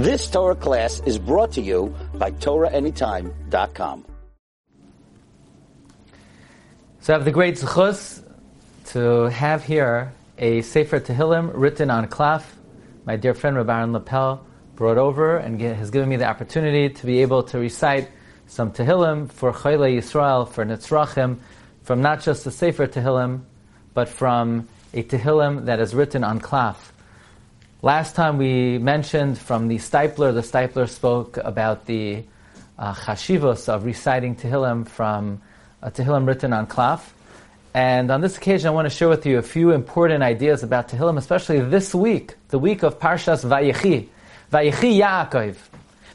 This Torah class is brought to you by TorahAnytime.com. So I have the great zechus to have here a Sefer Tehillim written on klaf. My dear friend Rabbi Aaron Lapel brought over and has given me the opportunity to be able to recite some Tehillim for Chayle Yisrael, for Nitzrachim, from not just the Sefer Tehillim, but from a Tehillim that is written on klaf. Last time we mentioned from the Steipler, the Steipler spoke about the uh, chashivos of reciting Tehillim from a Tehillim written on klaf. And on this occasion, I want to share with you a few important ideas about Tehillim, especially this week, the week of Parshas Vayechi, Vayechi Yaakov.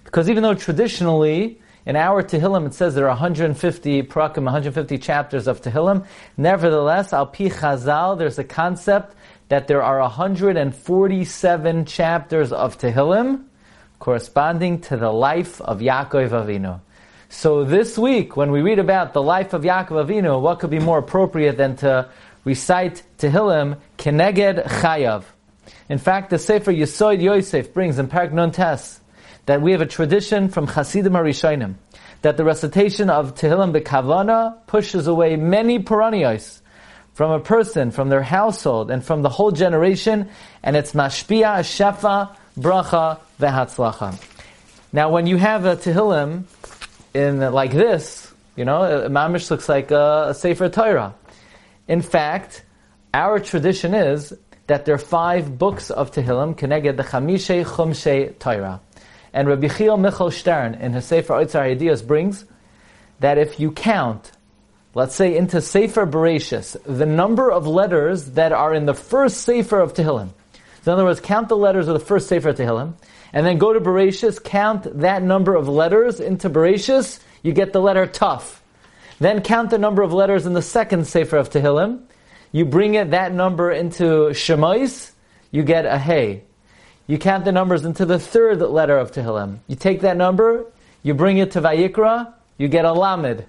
Because even though traditionally, in our Tehillim, it says there are 150 prakim, 150 chapters of Tehillim. Nevertheless, al pi Chazal, there's a concept that there are 147 chapters of Tehillim corresponding to the life of Yaakov Avinu. So this week, when we read about the life of Yaakov Avinu, what could be more appropriate than to recite Tehillim Keneged Chayav? In fact, the Sefer Yesod Yosef brings in Parak Nun Tes that we have a tradition from Hasidim Arishonim that the recitation of Tehillim Bekavana pushes away many perennials from a person, from their household, and from the whole generation, and it's mashpia, shefa, bracha, vehatzlacha. Now, when you have a Tehillim in like this, you know, mamish looks like a, a Sefer Torah. In fact, our tradition is that there are five books of Tehillim, connected the Chamishe Chumshe Torah. And Rabbi Chiel Michal Stern in his Sefer Oitzar Ideas brings that if you count let's say into Sefer Bereshis, the number of letters that are in the first Sefer of Tehillim. So in other words, count the letters of the first Sefer of Tehillim, and then go to Bereshis, count that number of letters into Bereshis, you get the letter Tuf. Then count the number of letters in the second Sefer of Tehillim, you bring it, that number into Shemais, you get a Hey. You count the numbers into the third letter of Tehillim. You take that number, you bring it to Vayikra, you get a Lamed.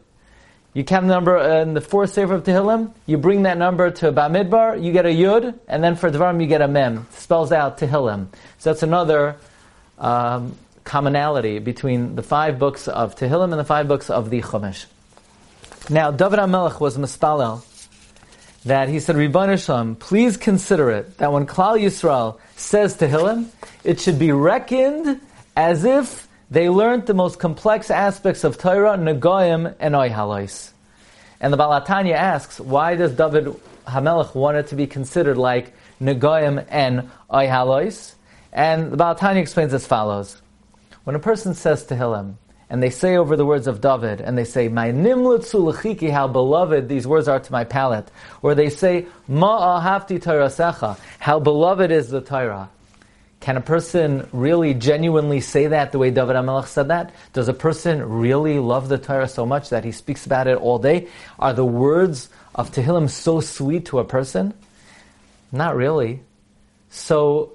You count the number in the fourth Sefer of Tehillim, you bring that number to Bamidbar, you get a Yud, and then for Dvarim you get a Mem. It spells out Tehillim. So that's another um, commonality between the five books of Tehillim and the five books of the Chumash. Now, David HaMelech was mispalel that he said, Shalom, please consider it that when Klal Yisrael says Tehillim, it should be reckoned as if they learned the most complex aspects of Torah, Nagoyim, and Oyhalais. And the Baal HaTanya asks, why does David Hamelech want it to be considered like Nagoyim and Oyhalais? And the Baal HaTanya explains as follows. When a person says to Tehillim, and they say over the words of David, and they say, My nimlutzu how beloved these words are to my palate. Or they say, Ma ahavti Torah how beloved is the Torah. Can a person really genuinely say that the way David HaMelech said that? Does a person really love the Torah so much that he speaks about it all day? Are the words of Tehillim so sweet to a person? Not really. So,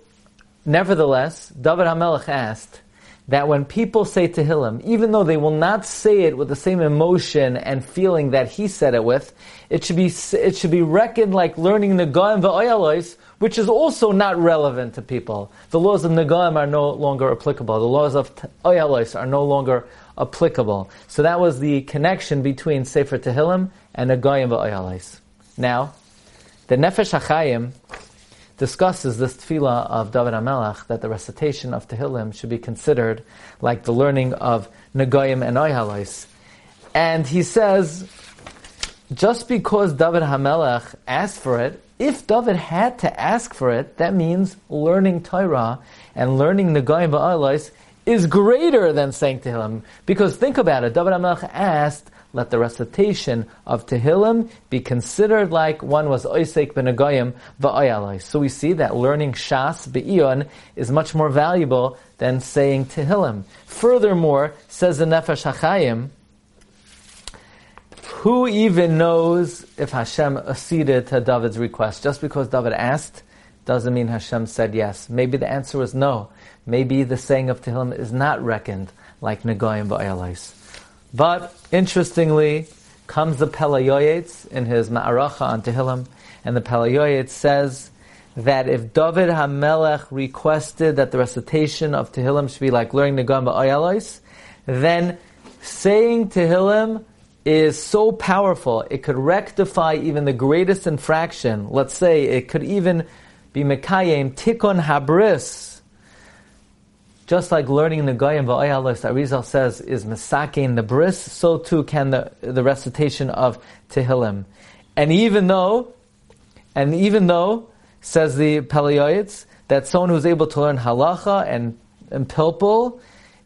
nevertheless, David HaMelech asked that when people say Tehillim, even though they will not say it with the same emotion and feeling that he said it with, it should be, it should be reckoned like learning Nagayim V'Oyalois, which is also not relevant to people. The laws of Nagaim are no longer applicable. The laws of Oyalois are no longer applicable. So that was the connection between Sefer Tehillim and Nagaim Oyalois. Now, the Nefesh HaChaim discusses this tefillah of David HaMelech that the recitation of Tehillim should be considered like the learning of Nagayim and Oyalois. And he says, just because David HaMelech asked for it, if David had to ask for it, that means learning Torah and learning Nagayim Ba'alais is greater than saying Tehillim. Because think about it, David HaMelech asked, let the recitation of Tehillim be considered like one was Oisek Benagayim Ba'ayalais. So we see that learning Shas Be'ion is much more valuable than saying Tehillim. Furthermore, says the Nefesh HaChaim, who even knows if Hashem acceded to David's request? Just because David asked doesn't mean Hashem said yes. Maybe the answer was no. Maybe the saying of Tehillim is not reckoned like Nagoyim Ba'ayalais. But interestingly, comes the Pele Yoetz in his Ma'aracha on Tehillim, and the Pele Yoetz says that if David Hamelech requested that the recitation of Tehillim should be like learning the Gamba Ayalos, then saying Tehillim is so powerful, it could rectify even the greatest infraction. Let's say it could even be Mekayim Tikkun Habris. Just like learning the Goyim Va'ayalos that Rizal says is Mesakein the Bris, so too can the, the recitation of Tehillim. And even though, and even though says the Pele Yoetz, that someone who's able to learn halacha and, and pilpul,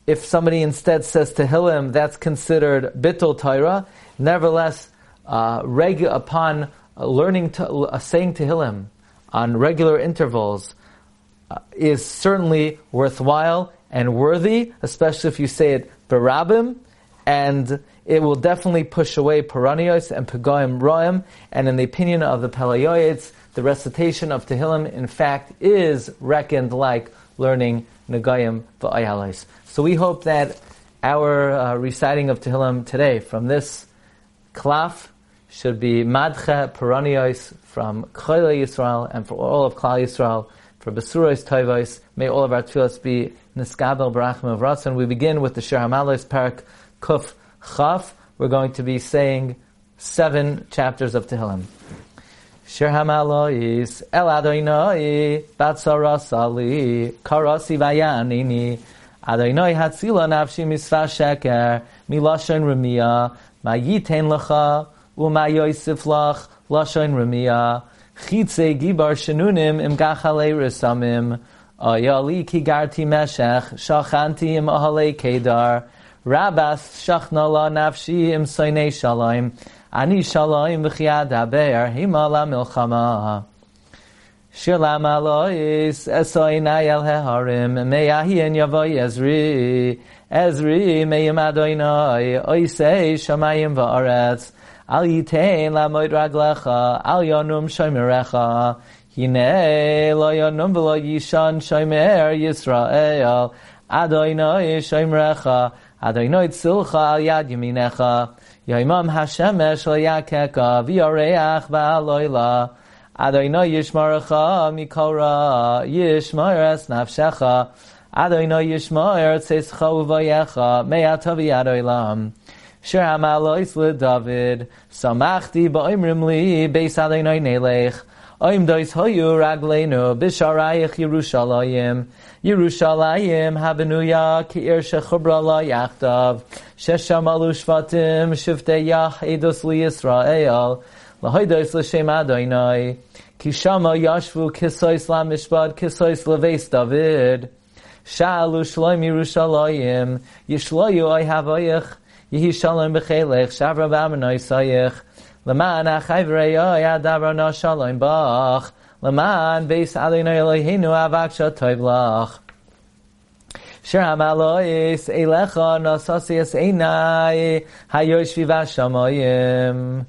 if somebody instead says Tehillim, that's considered bittul Torah. Nevertheless, uh, reg- upon learning to, uh, saying Tehillim on regular intervals is certainly worthwhile and worthy, especially if you say it barabim, and it will definitely push away paranios and pegoim roim. And in the opinion of the Pele Yoetz, the recitation of Tehillim, in fact, is reckoned like learning Nagayim v'ayalais. So we hope that our uh, reciting of Tehillim today from this klaf should be madcha peranios from Chayla Yisrael and for all of Klal Yisrael, for Besuros Tovos. May all of our tefillos be niskabel barachim of Ratzon. We begin with the Shir Hamalos Parak Kuf Chaf. We're going to be saying seven chapters of Tehillim. Shir Hamalois, El Adonai, Batsara Sali, Karasi Vayanini, Adonai Hatzila Nafshi Misfa Sheker, Milashon Remia, Mayiten Lacha, Uma Yosef Lach, Lashon Remia, Chitze Gibar Shenunim, Im Gachale Resamim, Ayali Kigarti Meshech, Shachanti Im Ahale Kedar, Rabas Shachna La Nafshi Im Soine Shalom, Ani shalom v'chiyad haber, himala milchama. Shir lama lois, esoi nayel heharim, meyahin yavoy ezri, ezri meyim adoinoi, oisei shamayim v'aretz, al yitein lamoid raglecha, al yonum shomerecha, hine lo yonum v'lo yishan shomer Yisrael, adoinoi shomerecha, adoinoi tzilcha al yad yaminecha, Yaimam Hashemesh yakeka v'yareach ba'aloila. Adonai yishmarecha mikora yishmares nafshecha. Adonai yishmaer tzescha uvayecha me'atavi adoilam. Shir hamalois David samachti ba'imrim li beis Adonai nelech. Oim dois hoyu ragleinu bisharayich Yerushalayim. Yerushalayim habenuya ki'ir er shechubra la yachtav. Shesham alu shvatim shiftei yach edus li Yisrael. Lahoidos l'shem Adonai. Kishama yashvu kisois la mishpad kisois leves David. Sha'alu shloim Yerushalayim. Yishloyu ay havayich. Yehi shalom b'chelech. Shavra b'amanoi sayich. Leman achai v'reyo oh, yadavar no shalom bach. Leman beis Adonai Eloheinu avak shatoiv lach. Shir hamalois elecha nasasias einai hayoshvi vashamayim.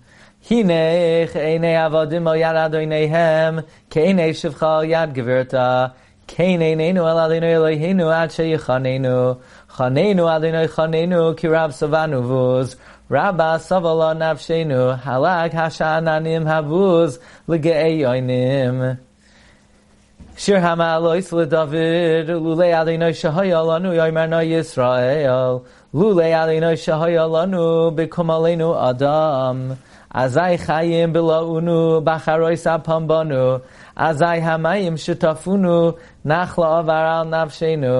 Hinech einei avodim al yad Adonaihem keinei shivcha yad gevirta. Keinei neinu al Adonai Eloheinu ad sheyichanenu. Chanenu Adonai chanenu kirab savanu vuz. Rabba savala nafshenu halak hashananim havuz lege'eyoinim. Shir hamalois leDavid lulei adinoi shahaya lanu yomerna Yisrael lulei adinoi shahaya lanu bekum alenu adam azai chayim bilaunu bacharois apam banu azai hamayim shitafunu nachla avar al nafshenu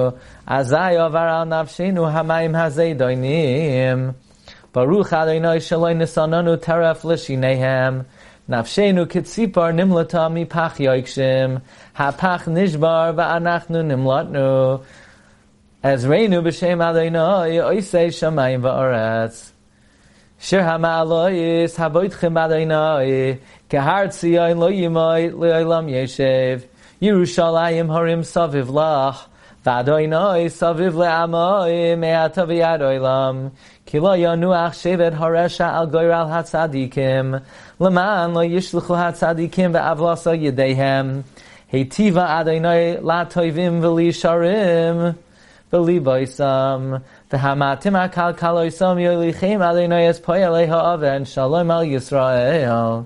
azai avar al nafshenu hamayim hazei doinim Baruch Adonai Shaloi Nisananu Teref Lishinehem. Nafshenu Kitzipar Nimlata Mi Pach Yoikshim. Hapach Nishbar Va'anachnu Nimlatnu. Ezreinu B'Shem Adonai Oisei Shamayim Va'aretz. Shir Hamalois Haboitchem Adonai Kehar Tzion Lo Yimoy Le'olam Yeshev. Yerushalayim Harim Saviv Lach. V'Adonai Saviv Le'amoi Me'ata V'Yad Oilam. Ki lo yanuach shevet haresha al goyr al hatzadikim. Leman lo yishluchu hatzadikim ve'avlasa yedehem. Heitiva adonai la toivim v'li sharim. V'li boisam. V'hamatim akal kaloisam yolichem adonai es poyalei ha'aven. Shalom al Yisrael.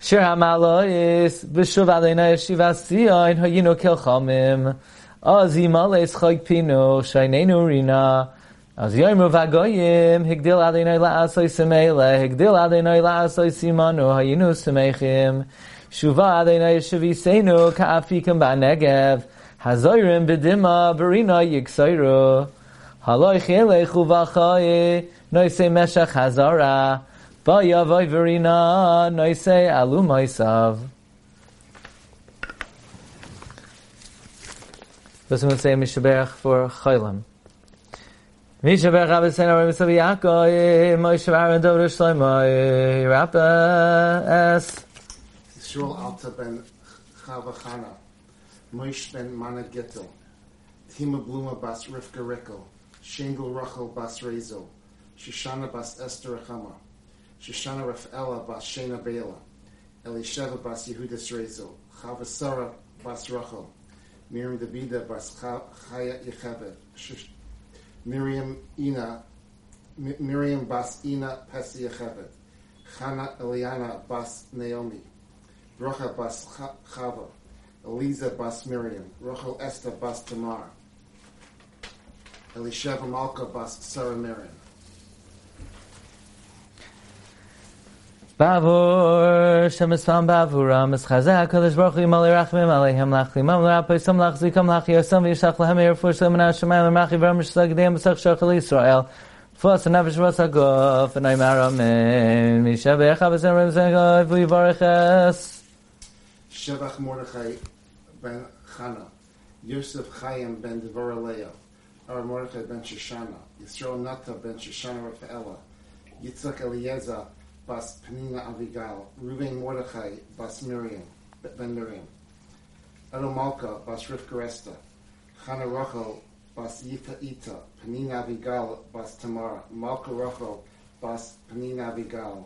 Shir HaMalois, B'shuv Aleina Yeshiva Siyon, Hayinu Kilchamim, Az Yimales Chag Pino, Shainenu Rina, Az Yoimu Vagoyim, Higdil Aleina La'asoi Semeile, Higdil Aleina La'asoi Simanu, Hayinu Semeichim, Shuva Aleina Yeshivisenu, Ka'afikim Ba'negev, Hazoyrim B'dima, Barina Yiksairu, This one say Mishaberach for Chaylam. Mishaberach Abbesein Arim Savi Yaakov, Moshe Aaron Dovr Shlomo, Rappa S. Shul Alta ben Chava Chana, Moish ben Mana Gittel, Tima Bluma bas Rivka Rickel, Shingel Rachel bas Rezo, Shoshana bas Esther Achama, Shoshana Rafaela bas Shena Bela, Elisheva bas Yehudis Rezo, Chava Sarah bas Rachel, Miriam Davida bas Chaya Yecheved, Miriam Ina, Miriam bas Ina Pesi Yecheved, Chana Eliana bas Naomi, Rocha bas Chava, Eliza bas Miriam, Rachel Esther bas Tamar, Elisheva Malka bas Sarah Miriam. Bavur, Shemisfam Bavura, Mischazah, Kadosh Baruch Hu, Yimalei Rachmim, Aleihem Lachli, Mam L'Rapoi, Sam Lach, Zikam Lach, Yosam, V'yishach Lahem, Yerfush, Lemanah, Shemayim, L'Machi, V'ram, Shesag, Deyam, B'sach, Shachal, Yisrael, Fos, Nefesh, Vos, Hagof, and Aymar, Amen, Mishabech, Abesem, Rim, Zengov, V'yivarech Es. Shevach Mordechai ben Chana, Yosef Chaim ben Devorah Ar Mordechai ben Shoshana, Yisrael Nata ben Shoshana Rafaela, Yitzhak Eliezer bas Penina Avigal, Ruven Mordechai bas Miriam, ben Miriam, Elomalka bas Rivka Esther, Chana Rachel bas Yifa Ita, Penina Avigal bas Tamar, Malka Rachel bas Penina Avigal,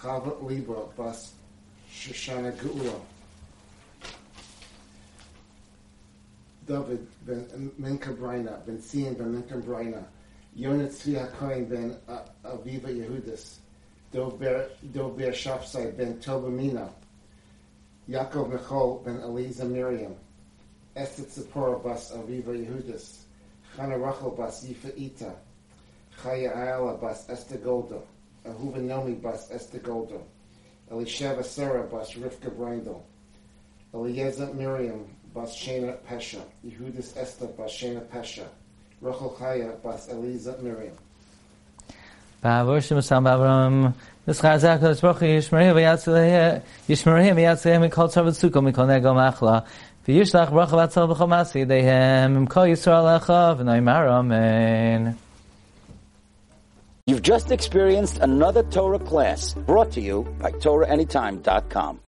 Chava Libra bas Shoshana Geula, David ben Minka Brina, ben Sion ben Minka Brina, Yonah Tzvi HaKohen ben Aviva Yehudis, Dov Ber Shafsai ben Tobamina, Yaakov Michol ben Eliza Miriam, Esther Tzipora bas Aviva Yehudis, Chana Rachel bas Yifa Ita, Chaya Ayala bas Esther Golda, Ahuva Nomi bas Esther Golda, Elisheva Sarah bas Rivka Brindel, Eliezer Miriam bas Shena Pesha, Yehudis Esther bas Shena Pesha, Rachel Chaya bas Eliza Miriam. Bavur, Shemisfam Bavram, Mischazah, Kadosh Baruch Hu, Yishmereh, V'yatzileh, Yishmereh, V'yatzileh, Mikol Tzavat Sukkah, Mikol Nego Machla, V'yishlach Bracha V'atzal B'chol Masi, Dehem, Imkol Yisrael Echa, V'noimar, Amen. You've just experienced another Torah class brought to you by TorahAnytime.com.